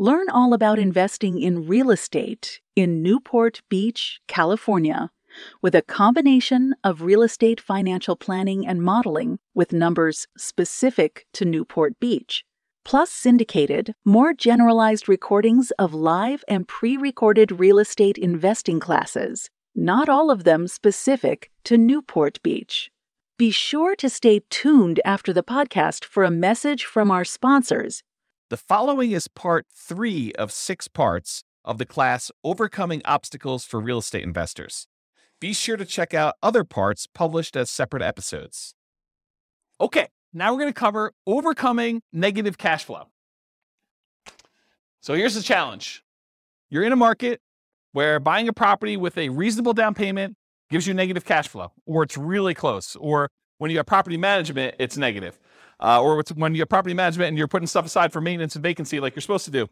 Learn all about investing in real estate in Newport Beach, California, with a combination of real estate financial planning and modeling with numbers specific to Newport Beach, plus syndicated, more generalized recordings of live and pre recorded real estate investing classes, not all of them specific to Newport Beach. Be sure to stay tuned after the podcast for a message from our sponsors the following is part three of six parts of the class Overcoming Obstacles for Real Estate Investors. Be sure to check out other parts published as separate episodes. Okay, now we're going to cover overcoming negative cash flow. So here's the challenge you're in a market where buying a property with a reasonable down payment gives you negative cash flow, or it's really close, or when you have property management, it's negative uh, or when you have property management and you're putting stuff aside for maintenance and vacancy like you're supposed to do,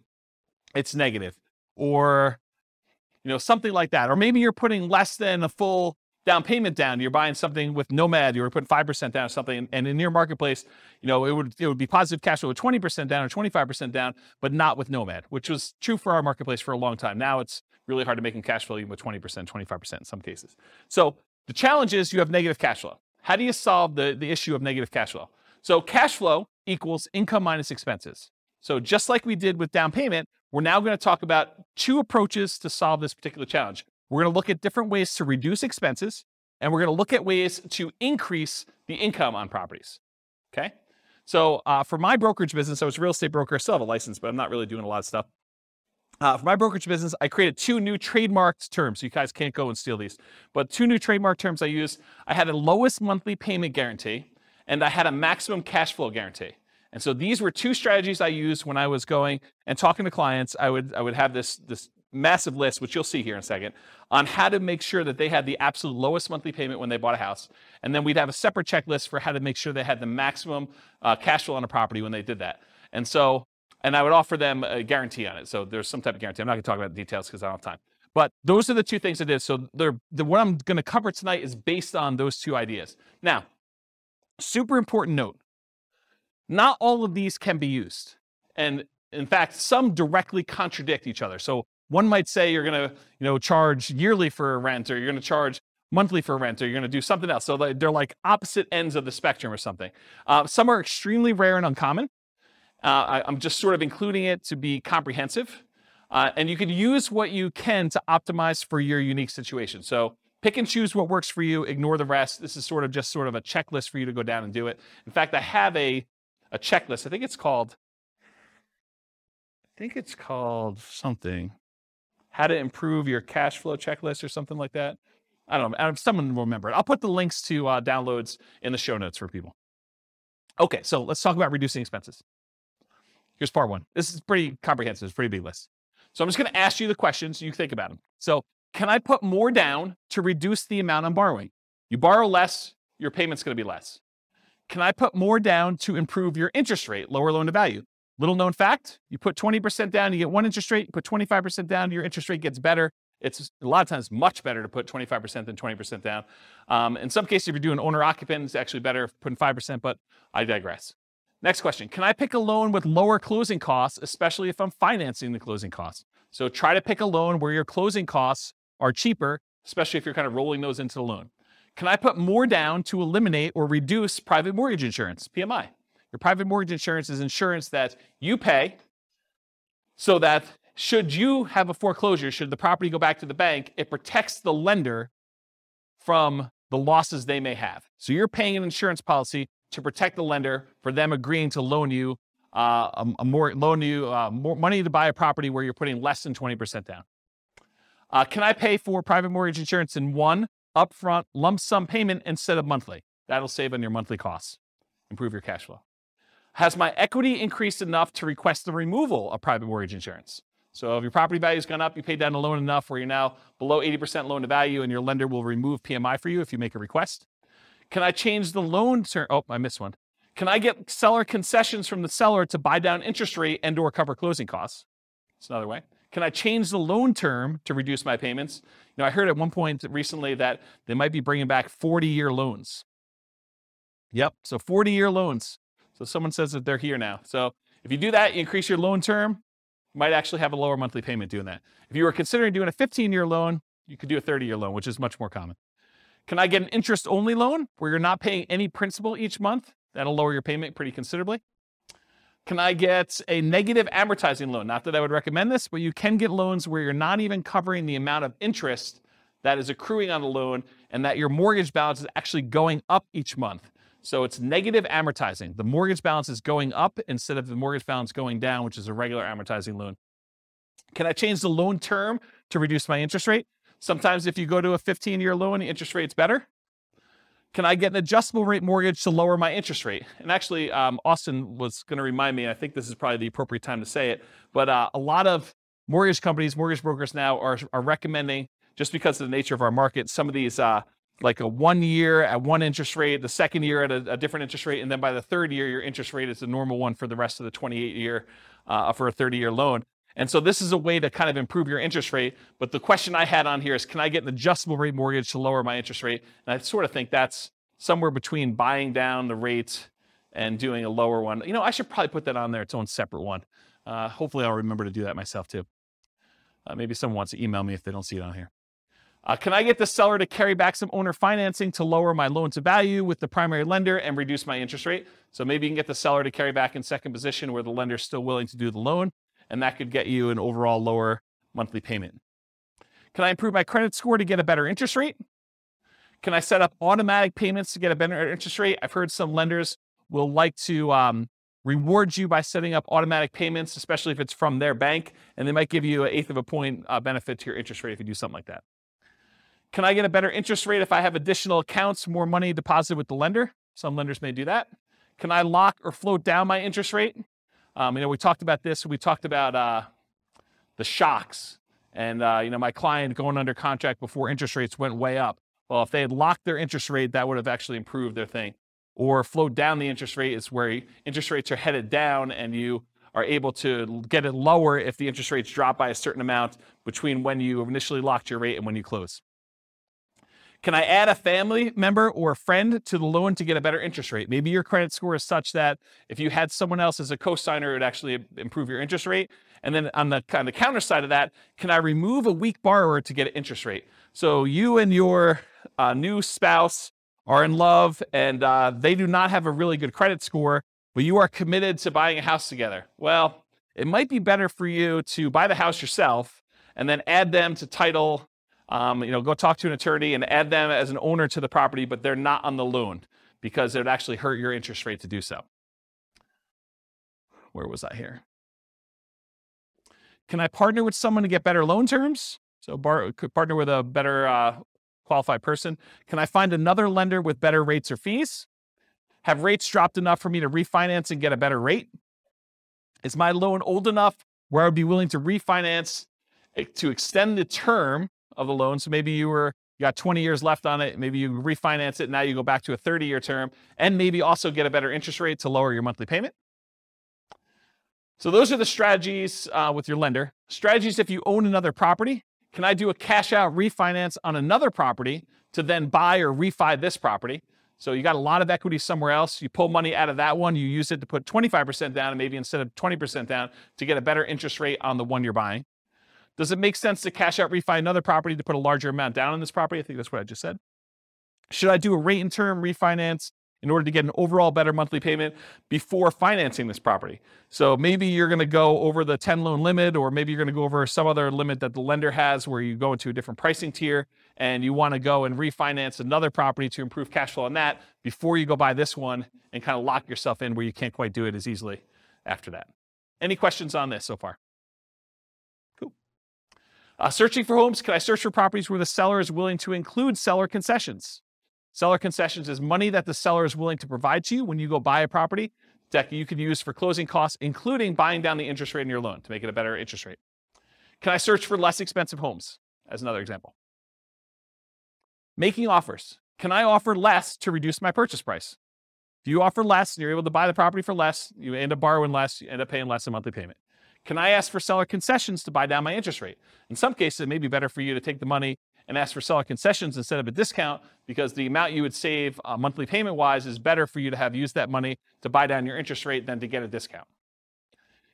it's negative. Or, you know, something like that. Or maybe you're putting less than a full down payment down. You're buying something with Nomad. You were putting five percent down or something, and in your marketplace, you know, it would it would be positive cash flow with twenty percent down or twenty five percent down, but not with Nomad, which was true for our marketplace for a long time. Now it's really hard to make a cash flow even with twenty percent, twenty five percent in some cases. So the challenge is you have negative cash flow. How do you solve the the issue of negative cash flow? So cash flow equals income minus expenses. So just like we did with down payment, we're now going to talk about two approaches to solve this particular challenge. We're going to look at different ways to reduce expenses, and we're going to look at ways to increase the income on properties. Okay. So uh, for my brokerage business, I was a real estate broker. I still have a license, but I'm not really doing a lot of stuff. Uh, for my brokerage business, I created two new trademarked terms. So you guys can't go and steal these, but two new trademark terms I used. I had a lowest monthly payment guarantee, and I had a maximum cash flow guarantee. And so these were two strategies I used when I was going and talking to clients. I would I would have this this massive list, which you'll see here in a second, on how to make sure that they had the absolute lowest monthly payment when they bought a house. And then we'd have a separate checklist for how to make sure they had the maximum uh, cash flow on a property when they did that. And so, and I would offer them a guarantee on it. So there's some type of guarantee. I'm not going to talk about the details because I don't have time. But those are the two things I did. So the, what I'm going to cover tonight is based on those two ideas. Now, super important note not all of these can be used. And in fact, some directly contradict each other. So one might say you're going to, you know, charge yearly for a rent, or you're going to charge monthly for rent, or you're going to do something else. So they're like opposite ends of the spectrum or something. Uh, some are extremely rare and uncommon. Uh, I, am just sort of including it to be comprehensive. Uh, and you can use what you can to optimize for your unique situation. So pick and choose what works for you, ignore the rest. This is sort of just sort of a checklist for you to go down and do it. In fact, I have a, a checklist. I think it's called, I think it's called something, how to improve your cash flow checklist or something like that. I don't know. Someone will remember it. I'll put the links to uh, downloads in the show notes for people. Okay, so let's talk about reducing expenses. Here's part one. This is pretty comprehensive. It's pretty big list. So I'm just going to ask you the questions. You think about them. So can I put more down to reduce the amount I'm borrowing? You borrow less, your payment's going to be less. Can I put more down to improve your interest rate, lower loan to value? Little known fact, you put 20% down, you get one interest rate, you put 25% down, your interest rate gets better. It's a lot of times much better to put 25% than 20% down. Um, in some cases, if you're doing owner occupant, it's actually better putting 5%, but I digress. Next question Can I pick a loan with lower closing costs, especially if I'm financing the closing costs? So try to pick a loan where your closing costs are cheaper, especially if you're kind of rolling those into the loan. Can I put more down to eliminate or reduce private mortgage insurance, PMI? Your private mortgage insurance is insurance that you pay so that should you have a foreclosure, should the property go back to the bank, it protects the lender from the losses they may have. So you're paying an insurance policy to protect the lender for them agreeing to loan you uh, a, a, more loan you uh, more money to buy a property where you're putting less than 20% down. Uh, can I pay for private mortgage insurance in one upfront lump sum payment instead of monthly? That'll save on your monthly costs, improve your cash flow. Has my equity increased enough to request the removal of private mortgage insurance? So if your property value has gone up, you paid down the loan enough where you're now below 80% loan to value and your lender will remove PMI for you if you make a request. Can I change the loan term? Oh, I missed one. Can I get seller concessions from the seller to buy down interest rate and or cover closing costs? That's another way. Can I change the loan term to reduce my payments? You know, I heard at one point recently that they might be bringing back 40-year loans. Yep, so 40-year loans. So someone says that they're here now. So if you do that, you increase your loan term, you might actually have a lower monthly payment doing that. If you were considering doing a 15-year loan, you could do a 30-year loan, which is much more common. Can I get an interest-only loan where you're not paying any principal each month? That'll lower your payment pretty considerably. Can I get a negative amortizing loan? Not that I would recommend this, but you can get loans where you're not even covering the amount of interest that is accruing on the loan and that your mortgage balance is actually going up each month. So it's negative amortizing. The mortgage balance is going up instead of the mortgage balance going down, which is a regular amortizing loan. Can I change the loan term to reduce my interest rate? Sometimes if you go to a 15 year loan, the interest rate's better. Can I get an adjustable rate mortgage to lower my interest rate? And actually, um, Austin was going to remind me, I think this is probably the appropriate time to say it, but uh, a lot of mortgage companies, mortgage brokers now are, are recommending, just because of the nature of our market, some of these uh, like a one year at one interest rate, the second year at a, a, different interest rate, and then by the third year, your interest rate is the normal one for the rest of the 28 year uh, for a 30 year loan. And so this is a way to kind of improve your interest rate. But the question I had on here is, can I get an adjustable rate mortgage to lower my interest rate? And I sort of think that's somewhere between buying down the rate and doing a lower one. You know, I should probably put that on there, its own separate one. Uh, hopefully, I'll remember to do that myself too. Uh, maybe someone wants to email me if they don't see it on here. Uh, can I get the seller to carry back some owner financing to lower my loan to value with the primary lender and reduce my interest rate? So maybe you can get the seller to carry back in second position where the lender is still willing to do the loan and that could get you an overall lower monthly payment. Can I improve my credit score to get a better interest rate? Can I set up automatic payments to get a better interest rate? I've heard some lenders will like to um, reward you by setting up automatic payments, especially if it's from their bank, and they might give you an eighth of a point uh, benefit to your interest rate if you do something like that. Can I get a better interest rate if I have additional accounts, more money deposited with the lender? Some lenders may do that. Can I lock or float down my interest rate? Um, you know, we talked about this. We talked about uh, the shocks, and uh, you know, my client going under contract before interest rates went way up. Well, if they had locked their interest rate, that would have actually improved their thing. Or float down the interest rate is where interest rates are headed down, and you are able to get it lower if the interest rates drop by a certain amount between when you initially locked your rate and when you close. Can I add a family member or a friend to the loan to get a better interest rate? Maybe your credit score is such that if you had someone else as a co-signer, it would actually improve your interest rate. And then on the, on the counter side of that, can I remove a weak borrower to get an interest rate? So you and your uh, new spouse are in love and uh, they do not have a really good credit score, but you are committed to buying a house together. Well, it might be better for you to buy the house yourself and then add them to title um, you know, go talk to an attorney and add them as an owner to the property, but they're not on the loan because it would actually hurt your interest rate to do so. Where was I here? Can I partner with someone to get better loan terms? So bar, could partner with a better uh, qualified person. Can I find another lender with better rates or fees? Have rates dropped enough for me to refinance and get a better rate? Is my loan old enough where I would be willing to refinance to extend the term of the loan. So maybe you were you got 20 years left on it. Maybe you refinance it. Now you go back to a 30 year term and maybe also get a better interest rate to lower your monthly payment. So those are the strategies uh, with your lender. Strategies if you own another property. Can I do a cash out refinance on another property to then buy or refi this property? So you got a lot of equity somewhere else. You pull money out of that one, you use it to put 25% down, and maybe instead of 20% down to get a better interest rate on the one you're buying. Does it make sense to cash out refi another property to put a larger amount down on this property? I think that's what I just said. Should I do a rate and term refinance in order to get an overall better monthly payment before financing this property? So maybe you're going to go over the 10 loan limit, or maybe you're going to go over some other limit that the lender has where you go into a different pricing tier and you want to go and refinance another property to improve cash flow on that before you go buy this one and kind of lock yourself in where you can't quite do it as easily after that. Any questions on this so far? Uh, searching for homes, can I search for properties where the seller is willing to include seller concessions? Seller concessions is money that the seller is willing to provide to you when you go buy a property that you could use for closing costs, including buying down the interest rate in your loan to make it a better interest rate. Can I search for less expensive homes? As another example. Making offers. Can I offer less to reduce my purchase price? If you offer less and you're able to buy the property for less, you end up borrowing less, you end up paying less in monthly payment. Can I ask for seller concessions to buy down my interest rate? In some cases, it may be better for you to take the money and ask for seller concessions instead of a discount because the amount you would save uh, monthly payment wise is better for you to have used that money to buy down your interest rate than to get a discount.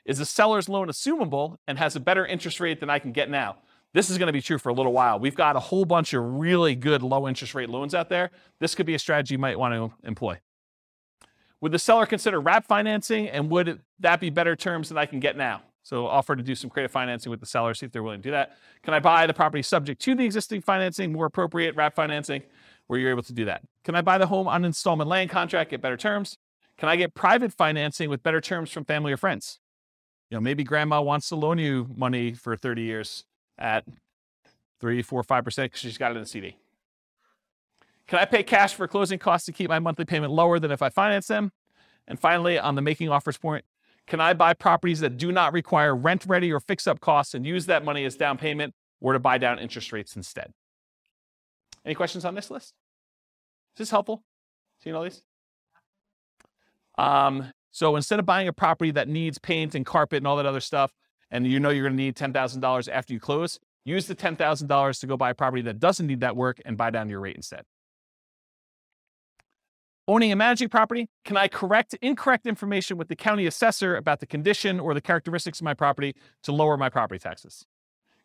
Is the seller's loan assumable and has a better interest rate than I can get now? This is going to be true for a little while. We've got a whole bunch of really good low interest rate loans out there. This could be a strategy you might want to employ. Would the seller consider wrap financing and would that be better terms than I can get now? So offer to do some creative financing with the seller, see if they're willing to do that. Can I buy the property subject to the existing financing, more appropriate wrap financing, where you're able to do that? Can I buy the home on installment land contract, get better terms? Can I get private financing with better terms from family or friends? You know, maybe grandma wants to loan you money for 30 years at three, four, five percent because she's got it in a CD. Can I pay cash for closing costs to keep my monthly payment lower than if I finance them? And finally, on the making offers point, can I buy properties that do not require rent ready or fix up costs and use that money as down payment or to buy down interest rates instead? Any questions on this list? Is this helpful? Seeing all these? Um, so instead of buying a property that needs paint and carpet and all that other stuff, and you know you're going to need $10,000 after you close, use the $10,000 to go buy a property that doesn't need that work and buy down your rate instead. Owning and managing property, can I correct incorrect information with the county assessor about the condition or the characteristics of my property to lower my property taxes?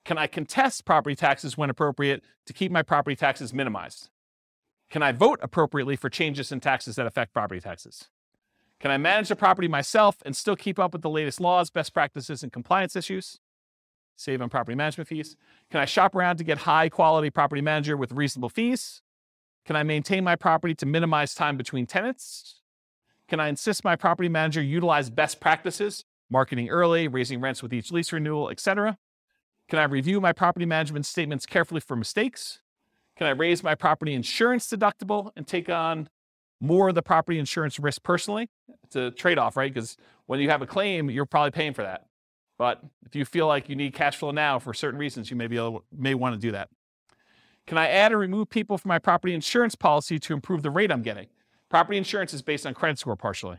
Can I contest property taxes when appropriate to keep my property taxes minimized? Can I vote appropriately for changes in taxes that affect property taxes? Can I manage the property myself and still keep up with the latest laws, best practices, and compliance issues? Save on property management fees. Can I shop around to get high quality property manager with reasonable fees? Can I maintain my property to minimize time between tenants? Can I insist my property manager utilize best practices, marketing early, raising rents with each lease renewal, etc.? Can I review my property management statements carefully for mistakes? Can I raise my property insurance deductible and take on more of the property insurance risk personally? It's a trade off, right? Because when you have a claim, you're probably paying for that. But if you feel like you need cash flow now for certain reasons, you may, be able, may want to do that. Can I add or remove people from my property insurance policy to improve the rate I'm getting? Property insurance is based on credit score partially.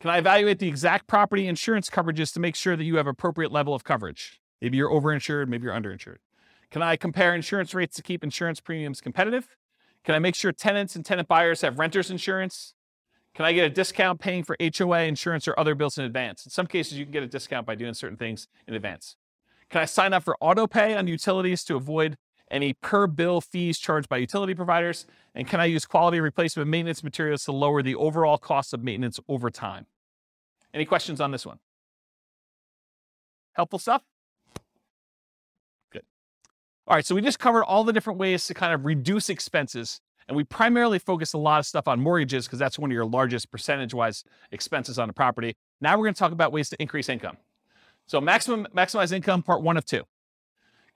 Can I evaluate the exact property insurance coverages to make sure that you have appropriate level of coverage? Maybe you're overinsured, maybe you're underinsured. Can I compare insurance rates to keep insurance premiums competitive? Can I make sure tenants and tenant buyers have renters insurance? Can I get a discount paying for HOA insurance or other bills in advance? In some cases, you can get a discount by doing certain things in advance. Can I sign up for auto pay on utilities to avoid any per bill fees charged by utility providers? And can I use quality replacement maintenance materials to lower the overall cost of maintenance over time? Any questions on this one? Helpful stuff? Good. All right, so we just covered all the different ways to kind of reduce expenses. And we primarily focus a lot of stuff on mortgages because that's one of your largest percentage wise expenses on a property. Now we're going to talk about ways to increase income. So maximum maximize income, part one of two.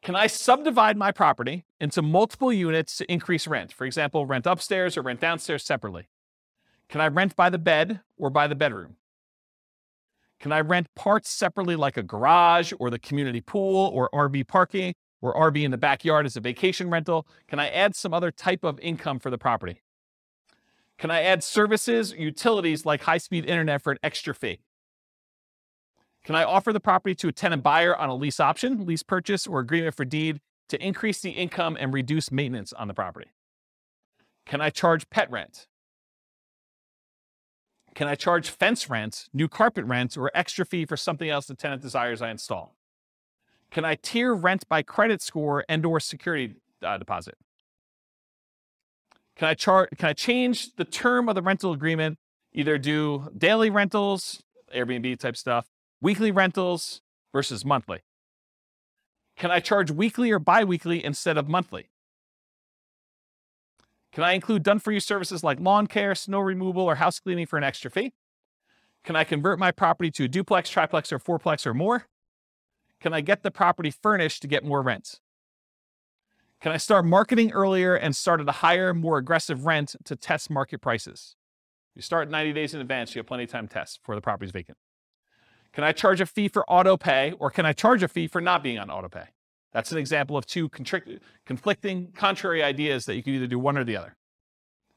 Can I subdivide my property into multiple units to increase rent? For example, rent upstairs or rent downstairs separately. Can I rent by the bed or by the bedroom? Can I rent parts separately like a garage or the community pool or RV parking or RV in the backyard as a vacation rental? Can I add some other type of income for the property? Can I add services, utilities like high speed internet for an extra fee? Can I offer the property to a tenant buyer on a lease option, lease purchase, or agreement for deed to increase the income and reduce maintenance on the property? Can I charge pet rent? Can I charge fence rent, new carpet rent, or extra fee for something else the tenant desires I install? Can I tier rent by credit score and or security uh, deposit? Can I char- can I change the term of the rental agreement, either do daily rentals, Airbnb type stuff, weekly rentals versus monthly? Can I charge weekly or biweekly instead of monthly? Can I include done for you services like lawn care, snow removal, or house cleaning for an extra fee? Can I convert my property to a duplex, triplex, or fourplex or more? Can I get the property furnished to get more rent? Can I start marketing earlier and start at a higher, more aggressive rent to test market prices? You start 90 days in advance, you have plenty of time to test before the property is vacant. Can I charge a fee for auto pay or can I charge a fee for not being on auto pay? That's an example of two conflicting, contrary ideas that you can either do one or the other.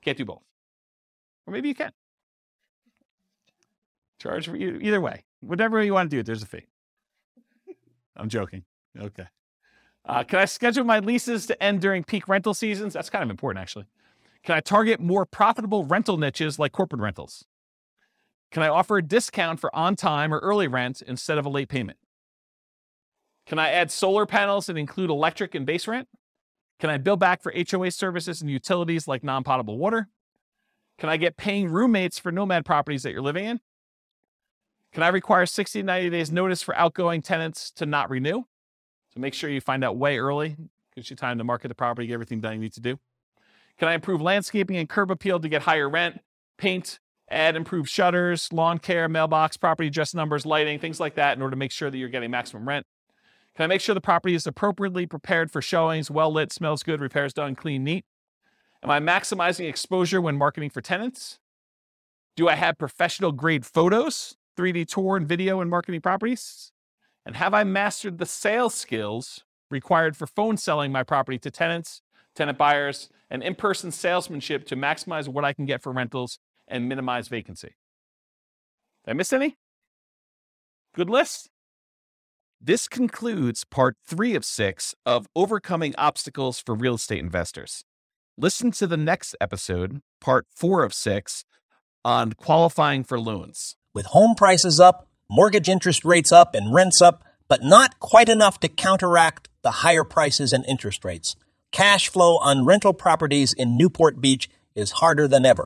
Can't do both. Or maybe you can. Charge for either, either way. Whatever you want to do, there's a fee. I'm joking. Okay. Uh, can I schedule my leases to end during peak rental seasons? That's kind of important, actually. Can I target more profitable rental niches like corporate rentals? Can I offer a discount for on time or early rent instead of a late payment? Can I add solar panels and include electric and base rent? Can I bill back for HOA services and utilities like non potable water? Can I get paying roommates for nomad properties that you're living in? Can I require 60 to 90 days notice for outgoing tenants to not renew? So make sure you find out way early. Gives you time to market the property, get everything done you need to do. Can I improve landscaping and curb appeal to get higher rent? Paint, add improved shutters, lawn care, mailbox, property address numbers, lighting, things like that in order to make sure that you're getting maximum rent. Can I make sure the property is appropriately prepared for showings, well lit, smells good, repairs done, clean, neat? Am I maximizing exposure when marketing for tenants? Do I have professional grade photos, 3D tour and video and marketing properties? And have I mastered the sales skills required for phone selling my property to tenants, tenant buyers, and in person salesmanship to maximize what I can get for rentals and minimize vacancy? Did I miss any? Good list? This concludes part three of six of Overcoming Obstacles for Real Estate Investors. Listen to the next episode, part four of six, on qualifying for loans. With home prices up, mortgage interest rates up, and rents up, but not quite enough to counteract the higher prices and interest rates. Cash flow on rental properties in Newport Beach is harder than ever.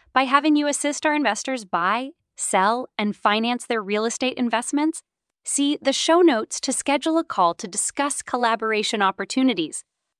by having you assist our investors buy, sell, and finance their real estate investments. See the show notes to schedule a call to discuss collaboration opportunities.